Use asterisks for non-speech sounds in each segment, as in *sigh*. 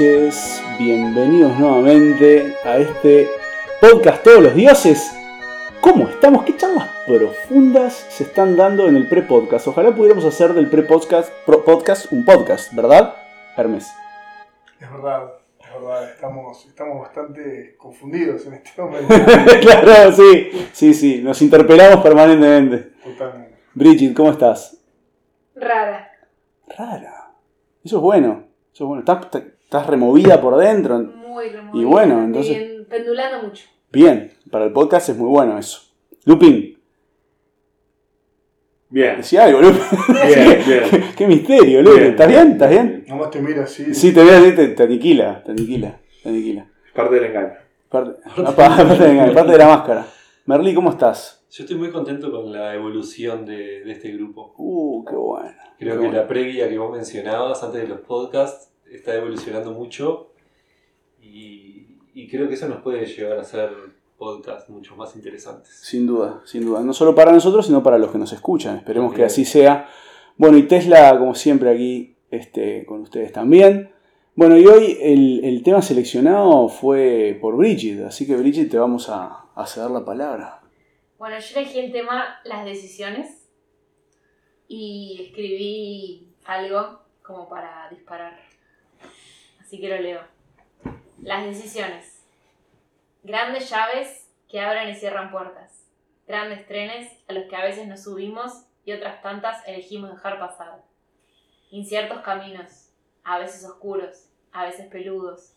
noches, bienvenidos nuevamente a este podcast Todos los Dioses. ¿Cómo estamos? ¿Qué charlas profundas se están dando en el pre-podcast? Ojalá pudiéramos hacer del pre-podcast podcast un podcast, ¿verdad, Hermes? Es verdad, es verdad, estamos, estamos bastante confundidos en este momento. *laughs* claro, sí, sí, sí, nos interpelamos permanentemente. Totalmente. Bridget, ¿cómo estás? Rara. Rara. Eso es bueno. Eso es bueno. Estás, estás removida por dentro. Muy removida. Y bueno, entonces- Bien, pendulando mucho. Bien, para el podcast es muy bueno eso. Lupin, Bien, decía algo, Lupin. bien, bien. *laughs* qué, qué misterio, Lupin. Bien, ¿Estás bien? ¿Estás bien? Nomás te mira así. Sí, te veo así, te, te aniquila, te aniquila, te aniquila. Parte del engaño. Parte, aparte, *laughs* de, parte de la máscara. Merly, ¿cómo estás? Yo estoy muy contento con la evolución de, de este grupo. Uh, qué bueno. Creo Qué que bueno. la previa que vos mencionabas antes de los podcasts está evolucionando mucho y, y creo que eso nos puede llevar a hacer podcasts mucho más interesantes. Sin duda, sin duda. No solo para nosotros, sino para los que nos escuchan. Esperemos que así sea. Bueno, y Tesla, como siempre, aquí este, con ustedes también. Bueno, y hoy el, el tema seleccionado fue por Bridget, así que Bridget te vamos a, a ceder la palabra. Bueno, yo elegí el tema las decisiones y escribí algo como para disparar. Así que lo leo. Las decisiones. Grandes llaves que abren y cierran puertas. Grandes trenes a los que a veces nos subimos y otras tantas elegimos dejar pasar. Inciertos caminos, a veces oscuros, a veces peludos,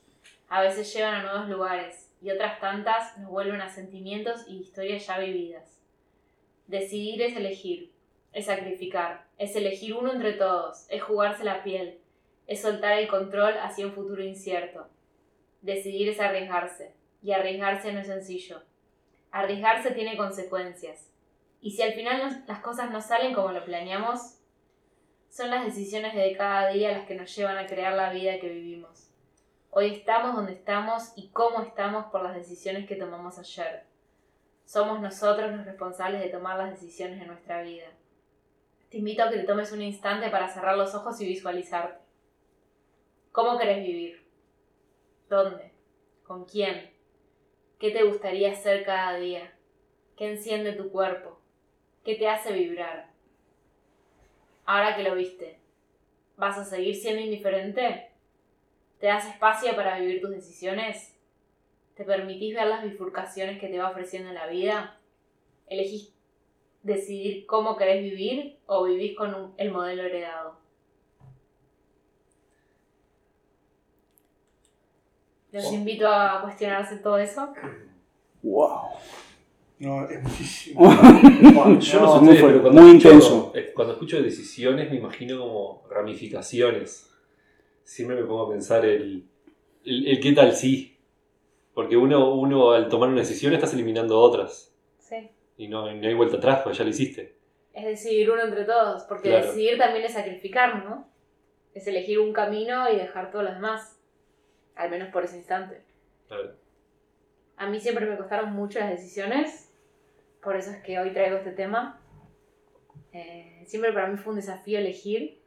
a veces llevan a nuevos lugares y otras tantas nos vuelven a sentimientos y historias ya vividas. Decidir es elegir, es sacrificar, es elegir uno entre todos, es jugarse la piel, es soltar el control hacia un futuro incierto. Decidir es arriesgarse, y arriesgarse no es sencillo. Arriesgarse tiene consecuencias, y si al final las cosas no salen como lo planeamos, son las decisiones de cada día las que nos llevan a crear la vida que vivimos. Hoy estamos donde estamos y cómo estamos por las decisiones que tomamos ayer. Somos nosotros los responsables de tomar las decisiones de nuestra vida. Te invito a que te tomes un instante para cerrar los ojos y visualizarte. ¿Cómo querés vivir? ¿Dónde? ¿Con quién? ¿Qué te gustaría hacer cada día? ¿Qué enciende tu cuerpo? ¿Qué te hace vibrar? Ahora que lo viste, ¿vas a seguir siendo indiferente? ¿Te das espacio para vivir tus decisiones? ¿Te permitís ver las bifurcaciones que te va ofreciendo la vida? ¿Elegís decidir cómo querés vivir o vivís con el modelo heredado? Los invito a cuestionarse todo eso. ¡Wow! No, es muchísimo. Yo No, no, sé muy ustedes, pero cuando muy escucho- intenso. eh, Cuando escucho decisiones me imagino como ramificaciones. Siempre me pongo a pensar el, el, el qué tal sí. Porque uno, uno al tomar una decisión estás eliminando otras. Sí. Y no, no hay vuelta atrás, pues ya lo hiciste. Es decidir uno entre todos, porque Claro. decidir también es sacrificar, ¿no? Es elegir un camino y dejar todos los demás. Al menos por ese instante. Claro. A mí siempre me costaron mucho las decisiones, por eso es que hoy traigo este tema. Eh, siempre para mí fue un desafío elegir.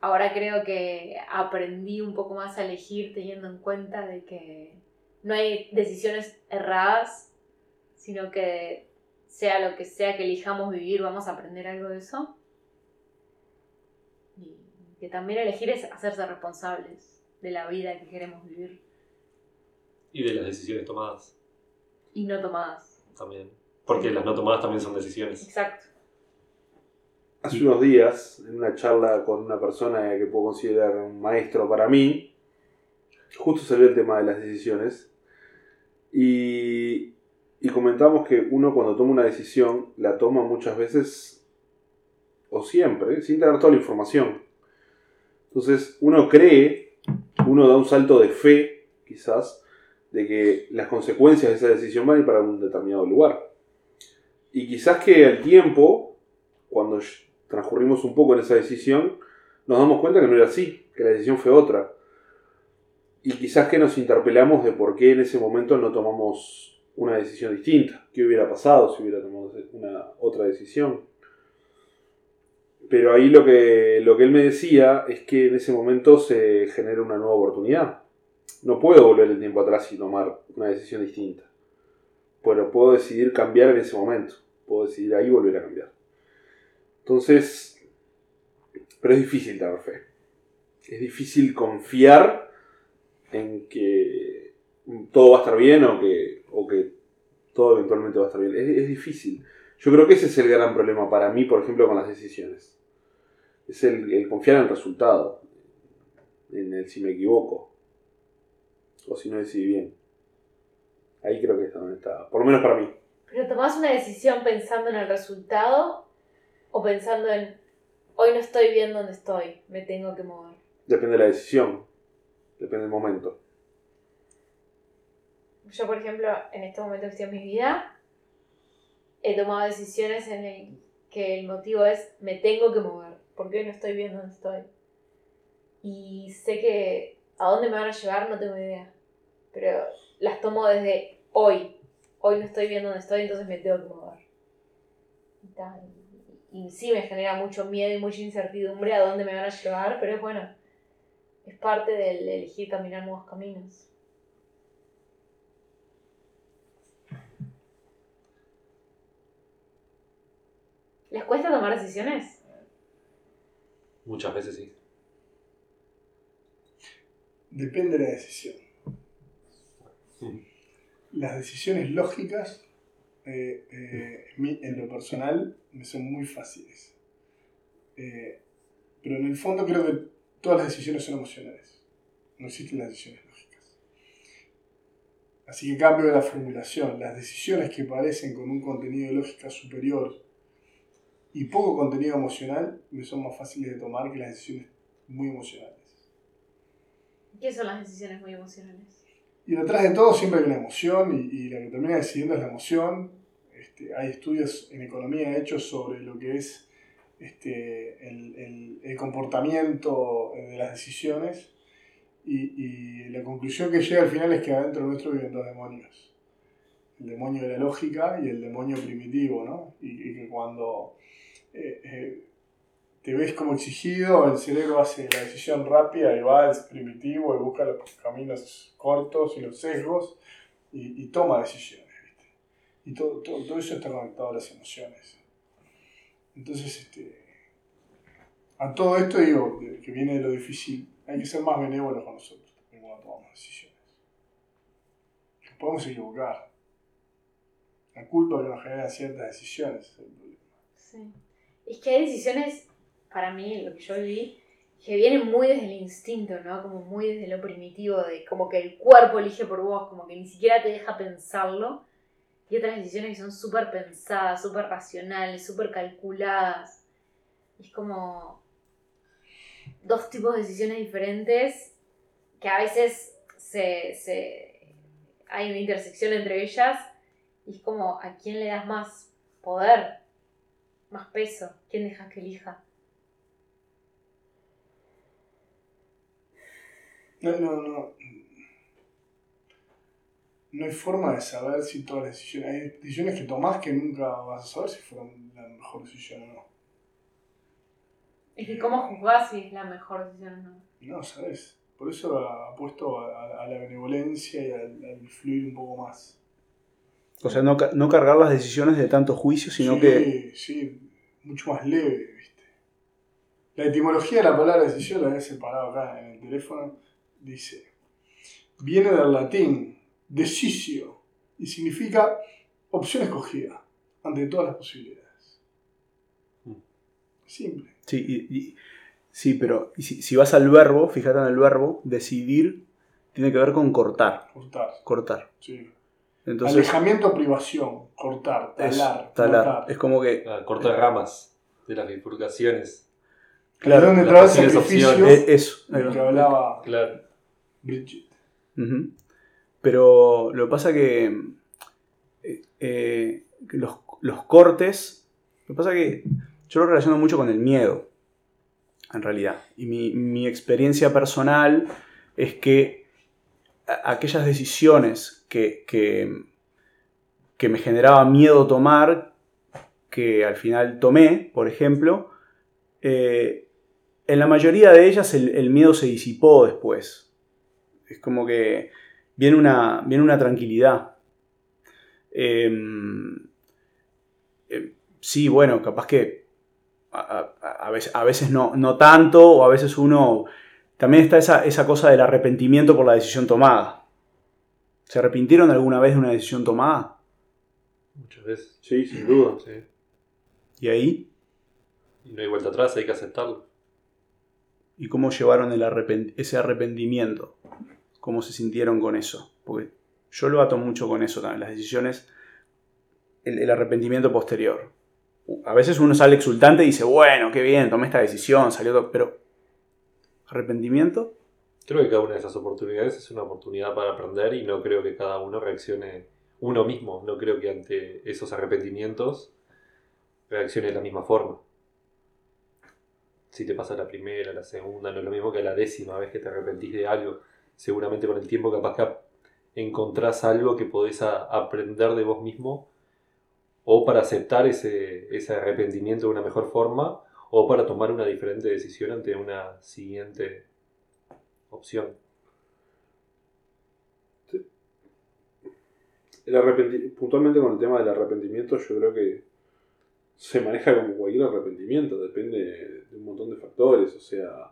Ahora creo que aprendí un poco más a elegir teniendo en cuenta de que no hay decisiones erradas, sino que sea lo que sea que elijamos vivir, vamos a aprender algo de eso. Y que también elegir es hacerse responsables de la vida que queremos vivir Y de las decisiones tomadas y no tomadas. también. Porque las no tomadas también son decisiones. Exacto. Hace unos días, en una charla con una persona que puedo considerar un maestro para mí, justo salió el tema de las decisiones. Y, y comentamos que uno cuando toma una decisión, la toma muchas veces, o siempre, sin tener toda la información. Entonces uno cree, uno da un salto de fe, quizás, de que las consecuencias de esa decisión van a ir para un determinado lugar. Y quizás que al tiempo, cuando transcurrimos un poco en esa decisión, nos damos cuenta que no era así, que la decisión fue otra. Y quizás que nos interpelamos de por qué en ese momento no tomamos una decisión distinta. ¿Qué hubiera pasado si hubiera tomado una otra decisión? Pero ahí lo que, lo que él me decía es que en ese momento se genera una nueva oportunidad. No puedo volver el tiempo atrás y tomar una decisión distinta. Pero puedo decidir cambiar en ese momento. Puedo decidir ahí volver a cambiar. Entonces, pero es difícil tener fe. Es difícil confiar en que todo va a estar bien o que, o que todo eventualmente va a estar bien. Es, es difícil. Yo creo que ese es el gran problema para mí, por ejemplo, con las decisiones. Es el, el confiar en el resultado. En el si me equivoco. O si no decidí bien. Ahí creo que es donde está. Por lo menos para mí. Pero tomás una decisión pensando en el resultado o pensando en hoy no estoy bien donde estoy, me tengo que mover. Depende de la decisión. Depende del momento. Yo, por ejemplo, en este momento que estoy en mi vida, he tomado decisiones en el que el motivo es me tengo que mover, porque hoy no estoy bien donde estoy. Y sé que a dónde me van a llevar no tengo idea, pero las tomo desde hoy. Hoy no estoy bien donde estoy, entonces me tengo que mover. Y, tal. y sí me genera mucho miedo y mucha incertidumbre a dónde me van a llevar, pero es bueno, es parte del elegir caminar nuevos caminos. ¿Les cuesta tomar decisiones? Muchas veces sí. Depende de la decisión. Las decisiones lógicas, eh, eh, en lo personal, me son muy fáciles. Eh, pero en el fondo creo que todas las decisiones son emocionales. No existen las decisiones lógicas. Así que cambio la formulación. Las decisiones que parecen con un contenido de lógica superior y poco contenido emocional me son más fáciles de tomar que las decisiones muy emocionales. ¿Qué son las decisiones muy emocionales? Y detrás de todo siempre hay una emoción y, y la que termina decidiendo es la emoción. Este, hay estudios en economía hechos sobre lo que es este, el, el- el comportamiento de las decisiones y, y la conclusión que llega al final es que adentro nuestro viven dos demonios. El demonio de la lógica y el demonio primitivo, ¿no? Y, y que cuando eh, eh, te ves como exigido, el cerebro hace la decisión rápida y va al primitivo y busca los caminos cortos y los sesgos y, toma decisiones. ¿viste? Y todo, todo, eso está conectado a las emociones. Entonces, este, a todo esto digo, que viene de lo difícil, hay que ser más benévolos con nosotros cuando tomamos decisiones. Nos podemos equivocar. La culpa que nos generan ciertas decisiones es el problema. Es que hay decisiones, para mí, lo que yo viví, que vienen muy desde el instinto, ¿no? Como muy desde lo primitivo, de como que el cuerpo elige por vos, como que ni siquiera te deja pensarlo. Y otras decisiones que son súper pensadas, súper racionales, súper calculadas. Es como dos tipos de decisiones diferentes que a veces se, se- hay una intersección entre ellas. Y es como, ¿a quién le das más poder? Más peso. ¿Quién dejas que elija? No, no, no. No hay forma de saber si todas las decisiones. Hay decisiones que tomás que nunca vas a saber si fueron la mejor decisión o no. Es que cómo juzgás si es la mejor decisión o no. No, sabes. Por eso apuesto a, a- a la benevolencia y al, al fluir un poco más. O sea, no, no cargar las decisiones de tanto juicio, sino sí, que. Sí, mucho más leve, ¿viste? La etimología de la palabra decisión la he separado acá en el teléfono. Dice: viene del latín decisio y significa opción escogida ante todas las posibilidades. Simple. Sí, y- y- sí pero si, si vas al verbo, fíjate en el verbo, decidir tiene que ver con cortar. Cortar. Cortar. Sí. Entonces, Alejamiento, privación, cortar, es talar. talar. cortar. Es como que. Ah, cortar ramas de las bifurcaciones. Claro, ¿Dónde las entraba el posibles sacrificio opciones. eh, eso. del que hablaba Claro. Bridget? Pero lo que pasa que, eh, eh, que los, los cortes, lo que pasa que yo lo relaciono mucho con el miedo, en realidad. Y mi, mi experiencia personal es que aquellas decisiones que, que, me generaba miedo tomar, que al final tomé, por ejemplo, eh, en la mayoría de ellas el, miedo se disipó después. Es como que viene una, viene una tranquilidad. Em, em, sí, bueno, capaz que a, a- a veces, a veces no, no tanto, o a veces uno... También está esa, esa cosa del arrepentimiento por la decisión tomada. ¿Se arrepintieron alguna vez de una decisión tomada? Muchas veces. Sí, sin duda. Sí. ¿Y ahí? Y no hay vuelta atrás, hay que aceptarlo. ¿Y cómo llevaron el ese arrepentimiento? ¿Cómo se sintieron con eso? Porque yo lo ato mucho con eso también, las decisiones, el, el arrepentimiento posterior. A veces uno sale exultante y dice, bueno, qué bien, tomé esta decisión, salió todo, pero arrepentimiento, Creo que cada una de esas oportunidades es una oportunidad para aprender y no creo que cada uno reaccione uno mismo. No creo que ante esos arrepentimientos reaccione de la misma forma. Si te pasa la primera, la segunda, no es lo mismo que la décima vez que te arrepentís de algo. Seguramente con el tiempo capaz que encontrás algo que podés aprender de vos mismo o para aceptar ese, ese arrepentimiento de una mejor forma o para tomar una diferente decisión ante una siguiente opción. Puntualmente con el tema del arrepentimiento, yo creo que se maneja como cualquier arrepentimiento, depende de un montón de factores, o sea,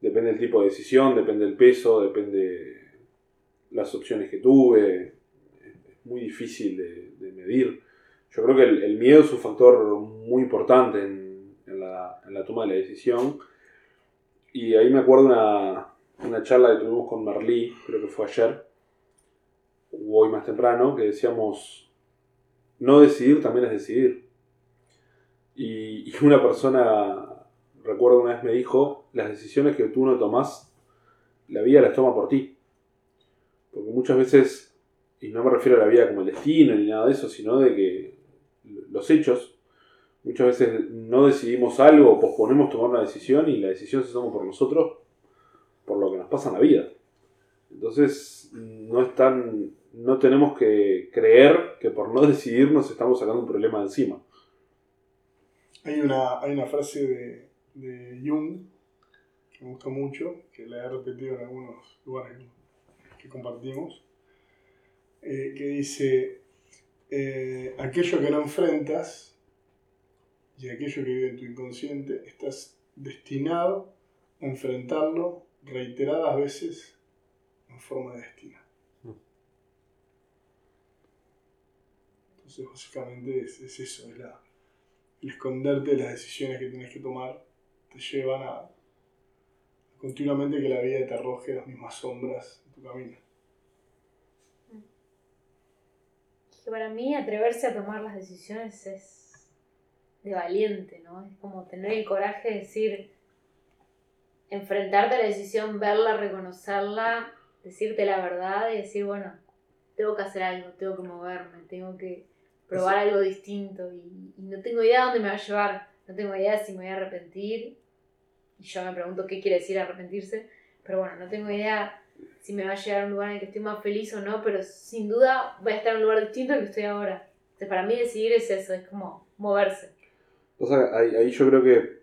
depende del tipo de decisión, depende del peso, depende las opciones que tuve, es muy difícil de, medir. Yo creo que el, el miedo es un factor muy importante en, en la, en la toma de la decisión, y ahí me acuerdo una, una charla que tuvimos con Merlí, creo que fue ayer, o hoy más temprano, que decíamos, no decidir también es decidir. Y, una persona, recuerdo una vez me dijo, las decisiones que tú no tomás, la vida las toma por ti. Porque muchas veces, y no me refiero a la vida como el destino ni nada de eso, sino de que los hechos, muchas veces no decidimos algo, posponemos tomar una decisión y la decisión se toma por nosotros, por lo que nos pasa en la vida. Entonces, no es tan. No tenemos que creer que por no decidir nos estamos sacando un problema de encima. Hay una, hay una frase de, de Jung que me gusta mucho, que la he repetido en algunos lugares que compartimos, eh, que dice, eh, aquello que no enfrentas y aquello que vive en tu inconsciente, estás destinado a enfrentarlo reiteradas veces en forma de destino. Entonces básicamente es, es eso, es la, el esconderte de las decisiones que tienes que tomar te llevan a continuamente que la vida te arroje las mismas sombras en tu camino. Que para mí atreverse a tomar las decisiones es de valiente, ¿no? Es como tener el coraje de decir, enfrentarte a la decisión, verla, reconocerla, decirte la verdad y decir, bueno, tengo que hacer algo, tengo que moverme, tengo que probar algo distinto y, y no tengo idea de dónde me va a llevar, no tengo idea si me voy a arrepentir y yo me pregunto qué quiere decir arrepentirse, pero bueno, no tengo idea si me va a llegar a un lugar en el que estoy más feliz o no, pero sin duda voy a estar en un lugar distinto al que estoy ahora. Entonces, para mí decidir es eso, es como moverse. Ahí, yo creo que,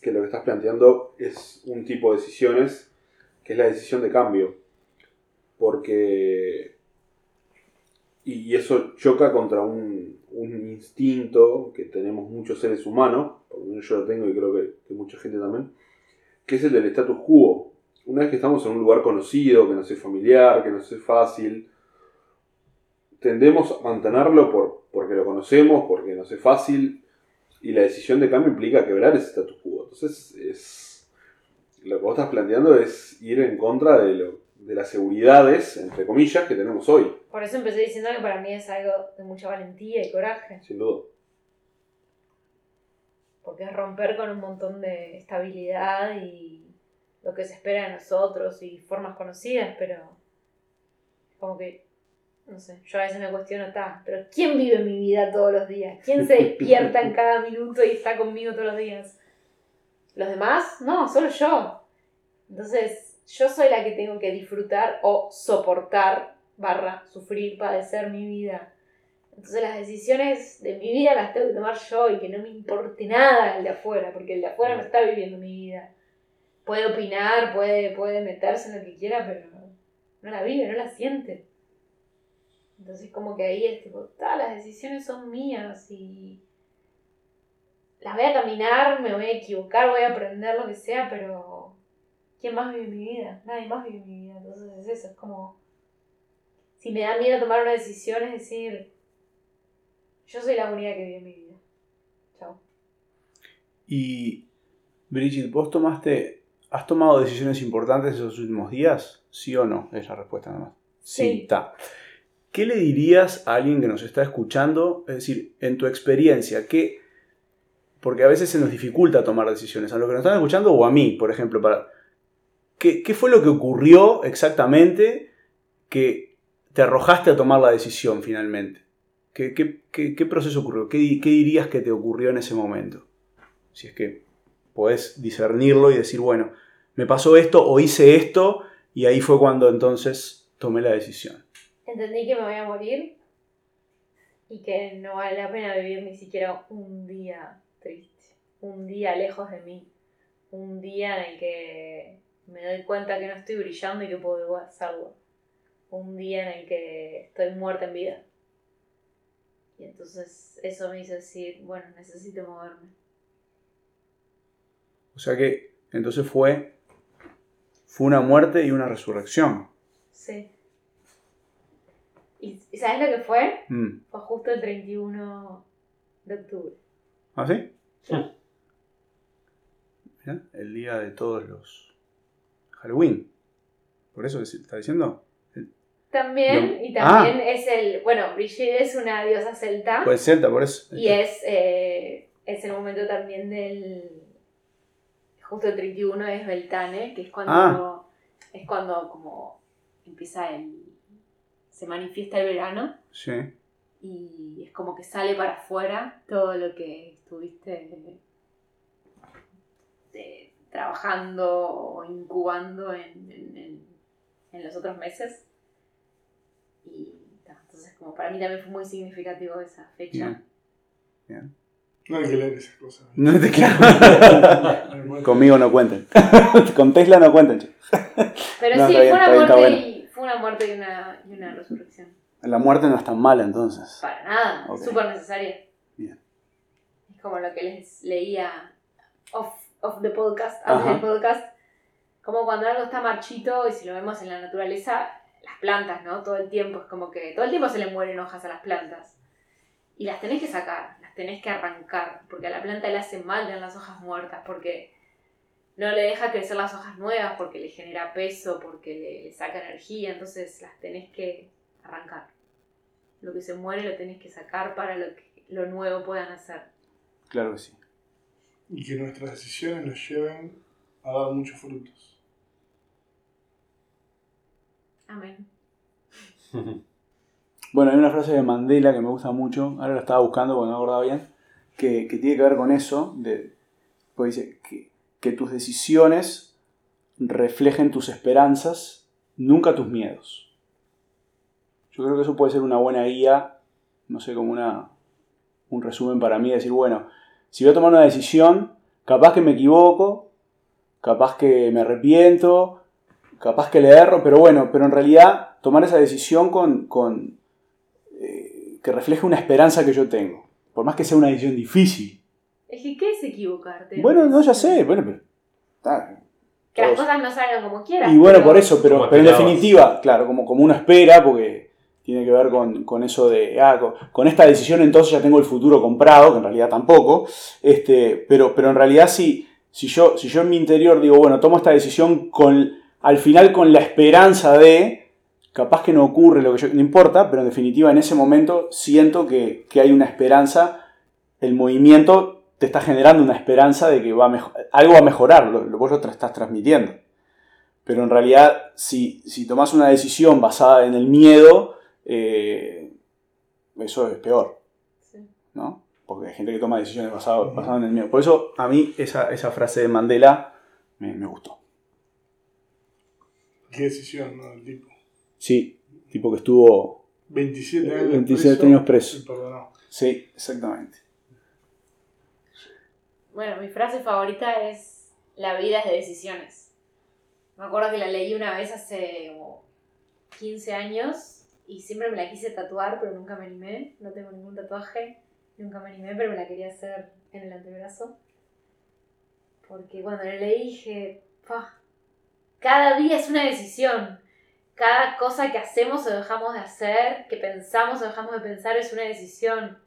que lo que estás planteando es un tipo de decisiones que es la decisión de cambio. Porque. Y, y eso choca contra un, un instinto que tenemos muchos seres humanos, por lo menos yo lo tengo y creo que, que mucha gente también, que es el del status quo. Una vez que estamos en un lugar conocido, que nos es familiar, que nos es fácil, tendemos a mantenerlo por, porque lo conocemos, porque nos es fácil, y la decisión de cambio implica quebrar ese status quo. Entonces, es, lo que vos estás planteando es ir en contra de, lo- de las seguridades, entre comillas, que tenemos hoy, Por eso empecé diciendo que para mí es algo de mucha valentía y coraje, sin duda. porque es romper con un montón de estabilidad y lo que se espera de nosotros y formas conocidas, pero como que, no sé, yo a veces me cuestiono, está, pero ¿quién vive mi vida todos los días? ¿Quién se despierta en cada minuto y está conmigo todos los días? ¿Los demás? No, solo yo. Entonces, yo soy la que tengo que disfrutar o soportar, barra, sufrir, padecer mi vida. Entonces las decisiones de mi vida las tengo que tomar yo y que no me importe nada el de afuera, porque el de afuera no está viviendo mi vida. Puede opinar, puede, puede meterse en lo que quiera, pero no, no la vive, no la siente. Entonces como que ahí es tipo, "Ta, las decisiones son mías y las voy a caminar, me voy a equivocar, voy a aprender lo que sea, pero ¿quién más vive mi vida? Nadie más vive mi vida. Entonces es eso, es como, si me da miedo tomar una decisión, es decir, yo soy la única que vive mi vida. Chao. Y, Brigitte, ¿vos tomaste, has tomado decisiones importantes esos últimos días? ¿Sí o no? Es la respuesta nada más. Sí. está. ¿Qué le dirías a alguien que nos está escuchando? Es decir, en tu experiencia, ¿qué, porque a veces se nos dificulta tomar decisiones, a los que nos están escuchando o a mí, por ejemplo, para, ¿qué, fue lo que ocurrió exactamente que te arrojaste a tomar la decisión finalmente? ¿Qué, proceso ocurrió? ¿Qué, qué dirías que te ocurrió en ese momento? Si es que podés discernirlo y decir, bueno, me pasó esto o hice esto y ahí fue cuando entonces tomé la decisión. Entendí que me voy a morir y que no vale la pena vivir ni siquiera un día triste, un día lejos de mí, un día en el que me doy cuenta que no estoy brillando y que puedo hacerlo, un día en el que estoy muerta en vida. Y entonces eso me hizo decir, bueno, necesito moverme. O sea que entonces fue, fue una muerte y una resurrección. Sí. ¿Y y sabes lo que fue? Mm. Fue justo el 31 de octubre. ¿Ah, sí? Mirá, el día de todos los Halloween. ¿Por eso que se está diciendo? También, No. y también es el, bueno, Brigitte es una diosa celta Pues celta, por eso. y es, eh, es el momento también del, justo el 31 es Beltane, que es cuando, Ah. es cuando como empieza el, se manifiesta el verano Sí. y es como que sale para afuera todo lo que estuviste eh, trabajando o incubando en, en- en- en los otros meses. Y ta, entonces como para mí también fue muy significativo esa fecha. Bien. No hay que leer esas cosas. *laughs* No te *laughs* claro. Conmigo no cuenten. *laughs* Con Tesla no cuenten. Pero No, sí, fue, una muerte fue una muerte y una, y una resurrección. La muerte no es tan mala entonces. Para nada, Ok. súper necesaria. Bien. Es como lo que les leía off, off the podcast, antes del podcast. Como cuando algo está marchito y si lo vemos en la naturaleza, las plantas, ¿no? Todo el tiempo es como que todo el tiempo se le mueren hojas a las plantas. Y las tenés que sacar, las tenés que arrancar, porque a la planta le hace mal tener las hojas muertas, porque no le deja crecer las hojas nuevas, porque le genera peso, porque le, le saca energía, entonces las tenés que arrancar. Lo que se muere lo tenés que sacar para lo que lo nuevo puedan hacer. Claro que sí. Y que nuestras decisiones nos lleven a dar muchos frutos. Amén. *laughs* Bueno, hay una frase de Mandela que me gusta mucho, ahora la estaba buscando porque no me acordaba bien, que, que tiene que ver con eso, de, pues dice que, que tus decisiones reflejen tus esperanzas, nunca tus miedos. Yo creo que eso puede ser una buena guía, no sé, como una, un resumen para mí, decir, bueno, si voy a tomar una decisión, capaz que me equivoco, capaz que me arrepiento, capaz que le erro, pero bueno, pero en realidad tomar esa decisión con, con eh, que refleje una esperanza que yo tengo, por más que sea una decisión difícil. Es que, ¿qué es equivocarte? Bueno, no, ya sé, bueno, pero... está, Que las cosas no salgan como quieras. Y bueno, pero- por eso, pero, pero en definitiva, claro, como, como uno espera, porque tiene que ver con, con eso de, ah, con, con esta decisión entonces ya tengo el futuro comprado, que en realidad tampoco, este, pero, pero en realidad si, si, yo, si yo en mi interior digo, bueno, tomo esta decisión con, al final con la esperanza de, capaz que no ocurre lo que yo, no importa, pero en definitiva en ese momento siento que, que hay una esperanza, el movimiento te está generando una esperanza de que va a algo va a mejorar, lo, lo, vos lo tra- estás transmitiendo. Pero en realidad, si, si tomás una decisión basada en el miedo, eh, eso es peor, Sí. ¿no? Porque hay gente que toma decisiones basadas basadas en el miedo. Por eso a mí esa, esa frase de Mandela me, me gustó. Qué decisión, ¿no? El tipo. Sí, tipo que estuvo 27 años 27 preso, años preso. y perdonó. Sí, exactamente. Bueno, mi frase favorita es La vida es de decisiones. Me acuerdo que la leí una vez hace como 15 años y siempre me la quise tatuar, pero nunca me animé. No tengo ningún tatuaje, nunca me animé, pero me la quería hacer en el antebrazo. Porque cuando la leí dije, "Pa, cada día es una decisión. Cada cosa que hacemos o dejamos de hacer, que pensamos o dejamos de pensar es una decisión.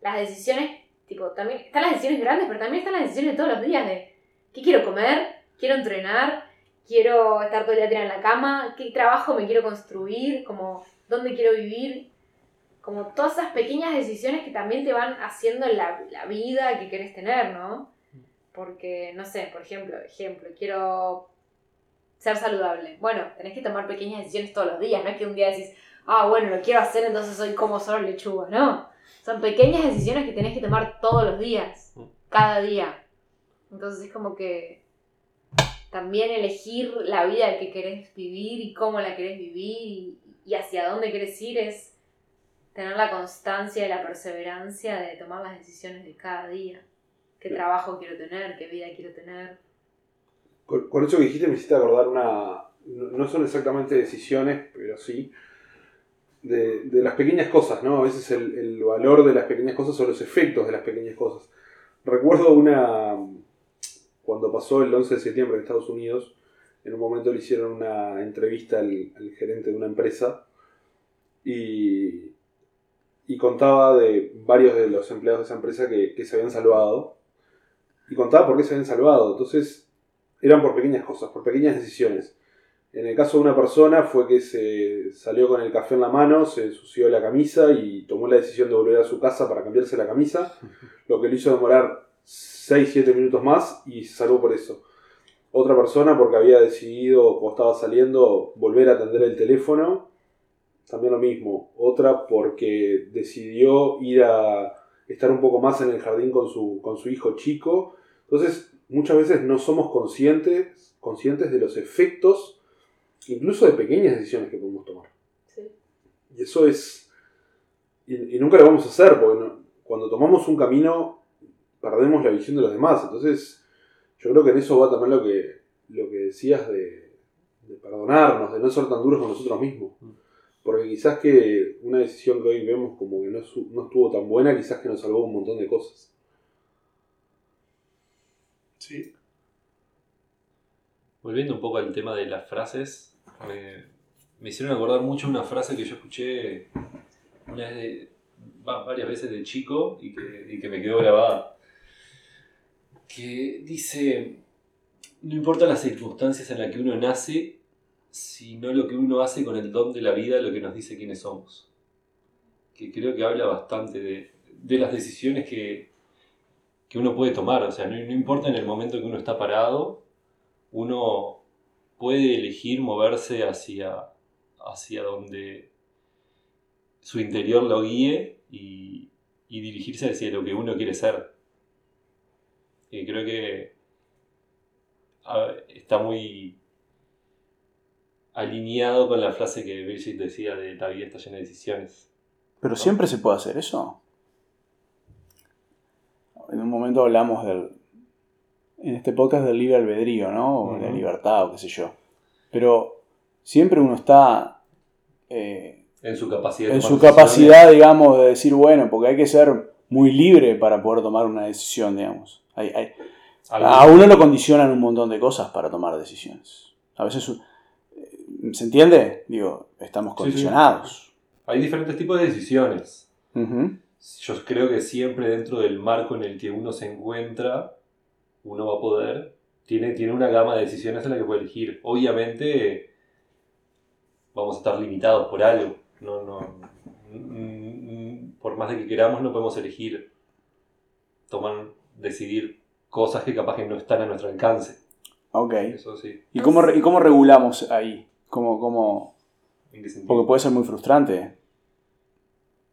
Las decisiones Tipo, también están las decisiones grandes, pero también están las decisiones de todos los días de qué quiero comer, quiero entrenar, quiero estar todo el día tirada en la cama, qué trabajo me quiero construir, como dónde quiero vivir. Como todas esas pequeñas decisiones que también te van haciendo la, la vida que querés tener, ¿no? Porque, no sé, por ejemplo, ejemplo, quiero ser saludable. Bueno, tenés que tomar pequeñas decisiones todos los días, no es que un día decís, ah, bueno, lo quiero hacer, entonces hoy como solo lechuga, no. Son pequeñas decisiones que tenés que tomar todos los días, cada día. Entonces es como que también elegir la vida que querés vivir y cómo la querés vivir y, hacia dónde querés ir es tener la constancia y la perseverancia de tomar las decisiones de cada día. ¿Qué trabajo quiero tener? ¿Qué vida quiero tener? Con, con eso que dijiste me hiciste acordar una... No no son exactamente decisiones, pero sí. De, las pequeñas cosas, ¿no? A veces el, el valor de las pequeñas cosas o los efectos de las pequeñas cosas. Recuerdo una... Cuando pasó el 11 de septiembre en Estados Unidos, en un momento le hicieron una entrevista al, al gerente de una empresa y, y contaba de varios de los empleados de esa empresa que, que se habían salvado. Y contaba por qué se habían salvado. Entonces, eran por pequeñas cosas, por pequeñas decisiones. En el caso de una persona fue que se salió con el café en la mano, se ensució la camisa y tomó la decisión de volver a su casa para cambiarse la camisa, *laughs* lo que le hizo demorar 6-7 minutos más y se salvó por eso. Otra persona porque había decidido o estaba saliendo volver a atender el teléfono, también lo mismo. Otra porque decidió ir a estar un poco más en el jardín con su, con su hijo chico. Entonces, muchas veces no somos conscientes, conscientes de los efectos, incluso de pequeñas decisiones que podemos tomar. Sí. Y eso es... Y, y nunca lo vamos a hacer, porque no- cuando tomamos un camino perdemos la visión de los demás. Entonces, yo creo que en eso va también lo que, lo que decías de, de perdonarnos, de no ser tan duros con nosotros mismos. Porque quizás que una decisión que hoy vemos como que no, su- no estuvo tan buena, quizás que nos salvó un montón de cosas. Sí. Volviendo un poco al tema de las frases, me, hicieron acordar mucho una frase que yo escuché una de- va- varias veces de chico y que, me quedó grabada. Que dice, no importa las circunstancias en las que uno nace, sino lo que uno hace con el don de la vida, lo que nos dice quiénes somos. Que creo que habla bastante de, de las decisiones que, que uno puede tomar. O sea, no, no importa en el momento que uno está parado, uno puede elegir moverse hacia, hacia donde su interior lo guíe y, dirigirse hacia lo que uno quiere ser. Y creo que está muy alineado con la frase que Bridget decía de la vida está llena de decisiones. Pero siempre se puede hacer eso. En un momento hablamos del. En este podcast del libre albedrío, ¿no? O la libertad, o qué sé yo. Pero siempre uno está. eh, En su capacidad. en su capacidad, digamos, de decir, bueno, porque hay que ser muy libre para poder tomar una decisión, digamos. Hay- hay- Algo- a uno lo condicionan un montón de cosas para tomar decisiones. A veces, eh, ¿se entiende? Digo, estamos Sí, sí. condicionados. Hay diferentes tipos de decisiones. Yo creo que siempre dentro del marco en el que uno se encuentra, uno va a poder, tiene, tiene una gama de decisiones en la que puede elegir. Obviamente vamos a estar limitados por algo. No, no, por más de que queramos, no podemos elegir tomar, decidir cosas que capaz que no están a nuestro alcance. Ok. Eso sí. ¿Y cómo, y cómo regulamos ahí? ¿Cómo, cómo? ¿En qué sentido? Porque puede ser muy frustrante.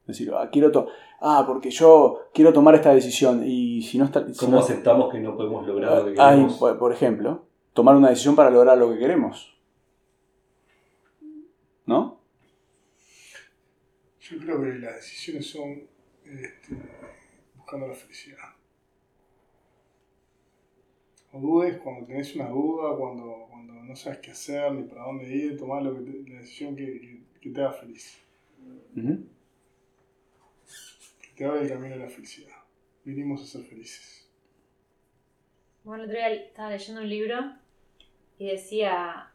Decir, ah, quiero to- ah, porque yo quiero tomar esta decisión y si no está... si ¿Cómo no- aceptamos que no podemos lograr lo que Ay, queremos? por, por ejemplo, tomar una decisión para lograr lo que queremos. ¿No? Yo creo que las decisiones son este, buscando la felicidad. O dudes cuando tenés una duda, cuando, cuando no sabes qué hacer ni para dónde ir, tomar lo que te- la decisión que, que- que te haga feliz. Que te abra el camino a la felicidad. Vinimos a ser felices. Bueno, el otro día estaba leyendo un libro y decía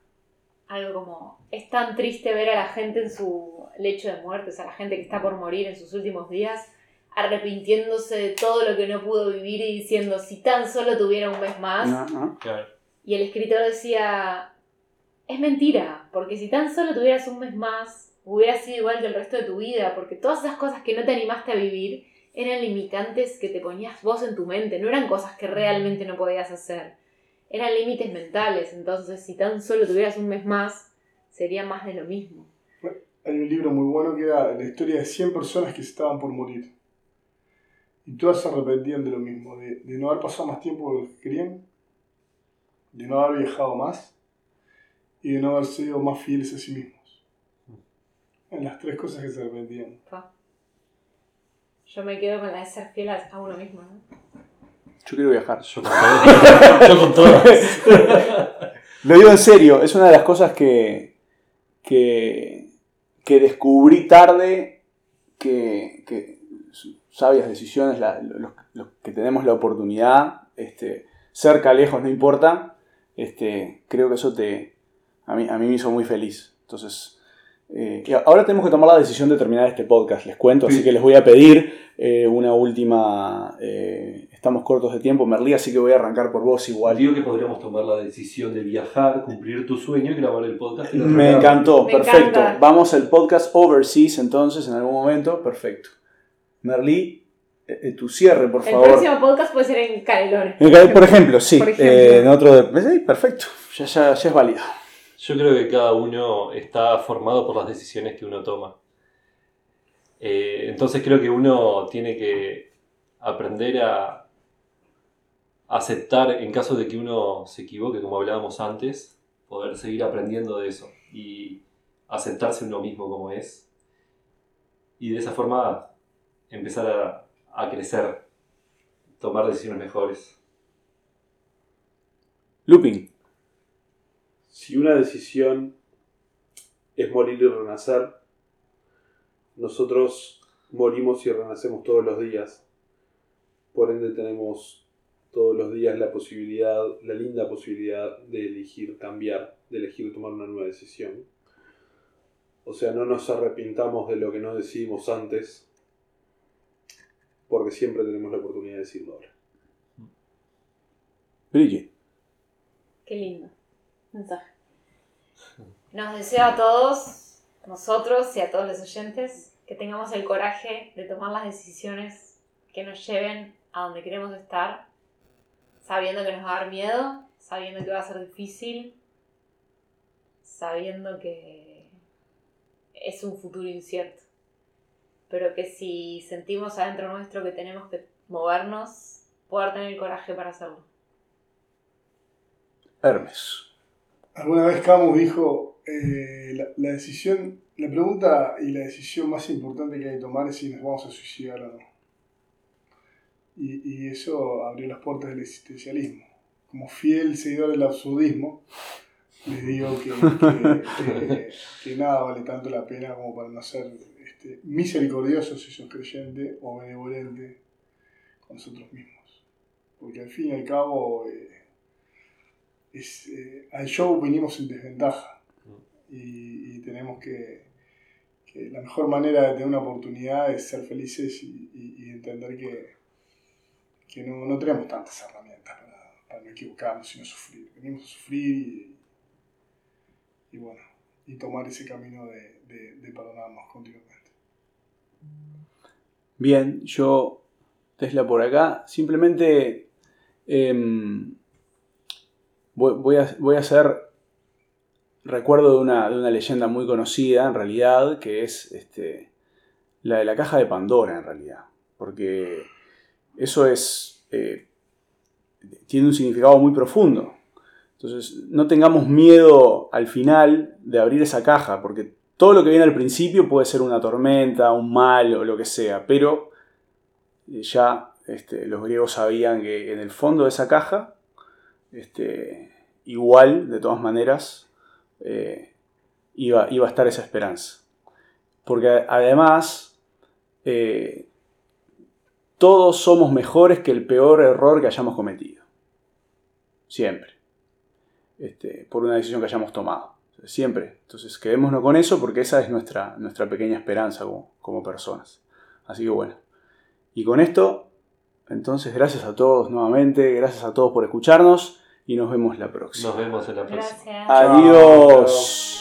algo como, es tan triste ver a la gente en su lecho de muerte, o sea, la gente que está por morir en sus últimos días, arrepintiéndose de todo lo que no pudo vivir y diciendo, si tan solo tuviera un mes más. Claro. Y el escritor decía, es mentira, porque si tan solo tuvieras un mes más, hubiera sido igual que el resto de tu vida, porque todas esas cosas que no te animaste a vivir eran limitantes que te ponías vos en tu mente, no eran cosas que realmente no podías hacer, eran límites mentales, entonces si tan solo tuvieras un mes más, sería más de lo mismo. Hay un libro muy bueno que era la historia de 100 personas que estaban por morir. Y todas se arrepentían de lo mismo, de, no haber pasado más tiempo de lo que querían, de no haber viajado más y de no haber sido más fieles a sí mismos. En las tres cosas que se arrepentían. Pa. Yo me quedo con la de ser fiel a uno mismo, ¿no? Yo quiero viajar. Yo con *laughs* todo. Yo con todo. *laughs* Lo digo en serio, es una de las cosas que, que, que descubrí tarde que, que sabias decisiones, la- los, los que tenemos la oportunidad, este, cerca, lejos, no importa, este, creo que eso te, a, mí, a mí me hizo muy feliz. Entonces, eh, y ahora tenemos que tomar la decisión de terminar este podcast, les cuento, así Sí. que les voy a pedir eh, una última... eh, estamos cortos de tiempo, Merlí, así que voy a arrancar por vos igual. Digo que podríamos tomar la decisión de viajar, cumplir tu sueño y grabar el podcast. Me encantó, Me perfecto. encanta. Vamos al podcast Overseas entonces en algún momento, perfecto. Merlí, tu cierre, por El favor. próximo podcast puede ser en Canelones. Por ejemplo, sí. Por ejemplo. eh, en otro de- sí, perfecto, ya, ya, ya es válido. Yo creo que cada uno está formado por las decisiones que uno toma. Eh, entonces creo que uno tiene que aprender a aceptar en caso de que uno se equivoque, como hablábamos antes, poder seguir aprendiendo de eso y aceptarse uno mismo como es. Y de esa forma empezar a, a crecer, tomar decisiones mejores. Looping. Si una decisión es morir y renacer, nosotros morimos y renacemos todos los días. Por ende tenemos todos los días la posibilidad, la linda posibilidad de elegir cambiar, de elegir tomar una nueva decisión. O sea, no nos arrepintamos de lo que no decidimos antes, porque siempre tenemos la oportunidad de decirlo ahora. Brigitte. Qué lindo mensaje. Nos deseo a todos, nosotros y a todos los oyentes, que tengamos el coraje de tomar las decisiones que nos lleven a donde queremos estar, sabiendo que nos va a dar miedo, sabiendo que va a ser difícil, sabiendo que es un futuro incierto. Pero que si sentimos adentro nuestro que tenemos que movernos, poder tener el coraje para hacerlo. Hermes. Alguna vez Camus dijo, eh, la, decisión, la pregunta y la decisión más importante que hay que tomar es si nos vamos a suicidar o no. Y, y eso abrió las puertas del existencialismo. Como fiel seguidor del absurdismo, les digo que- que nada vale tanto la pena como para no ser este, misericordioso si sos creyente o benevolente con nosotros mismos. Porque al fin y al cabo... eh, es, eh, al show vinimos en desventaja y, y tenemos que, que la mejor manera de tener una oportunidad es ser felices y, y- y entender que, que no, no tenemos tantas herramientas para, para no equivocarnos y no sufrir. Venimos a sufrir y, y bueno, y tomar ese camino de, de, de perdonarnos continuamente. Bien, yo, Tesla por acá, simplemente em, voy, a, voy a hacer recuerdo de una, de una leyenda muy conocida, en realidad, que es este, la de la caja de Pandora, en realidad. Porque eso es. eh, tiene un significado muy profundo. Entonces, no tengamos miedo al final de abrir esa caja, porque todo lo que viene al principio puede ser una tormenta, un mal o lo que sea, pero ya este, los griegos sabían que en el fondo de esa caja, este, igual, de todas maneras, eh, iba, iba, a estar esa esperanza. Porque además, eh, todos somos mejores que el peor error que hayamos cometido. Siempre. Este, por una decisión que hayamos tomado. Siempre. Entonces quedémonos con eso porque esa es nuestra, nuestra pequeña esperanza como, como personas. Así que bueno. Y con esto, entonces gracias a todos nuevamente, gracias a todos por escucharnos y nos vemos la próxima. Nos vemos en la próxima. Gracias. Adiós.